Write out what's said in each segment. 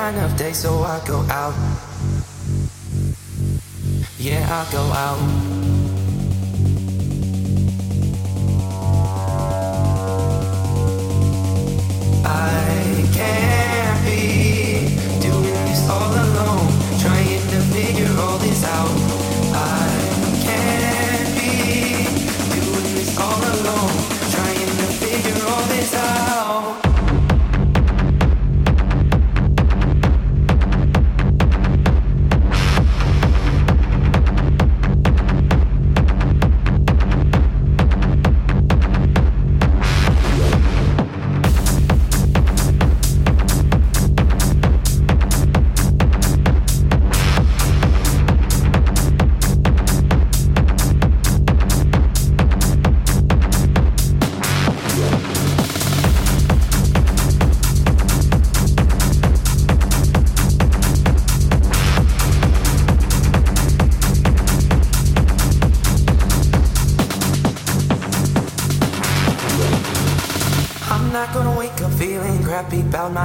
kind of day, so I go out. Yeah, I go out.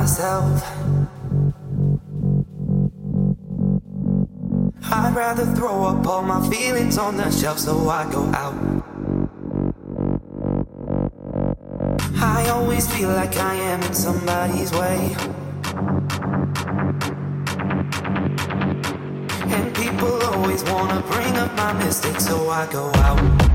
Myself. I'd rather throw up all my feelings on the shelf so I go out. I always feel like I am in somebody's way. And people always wanna bring up my mistakes so I go out.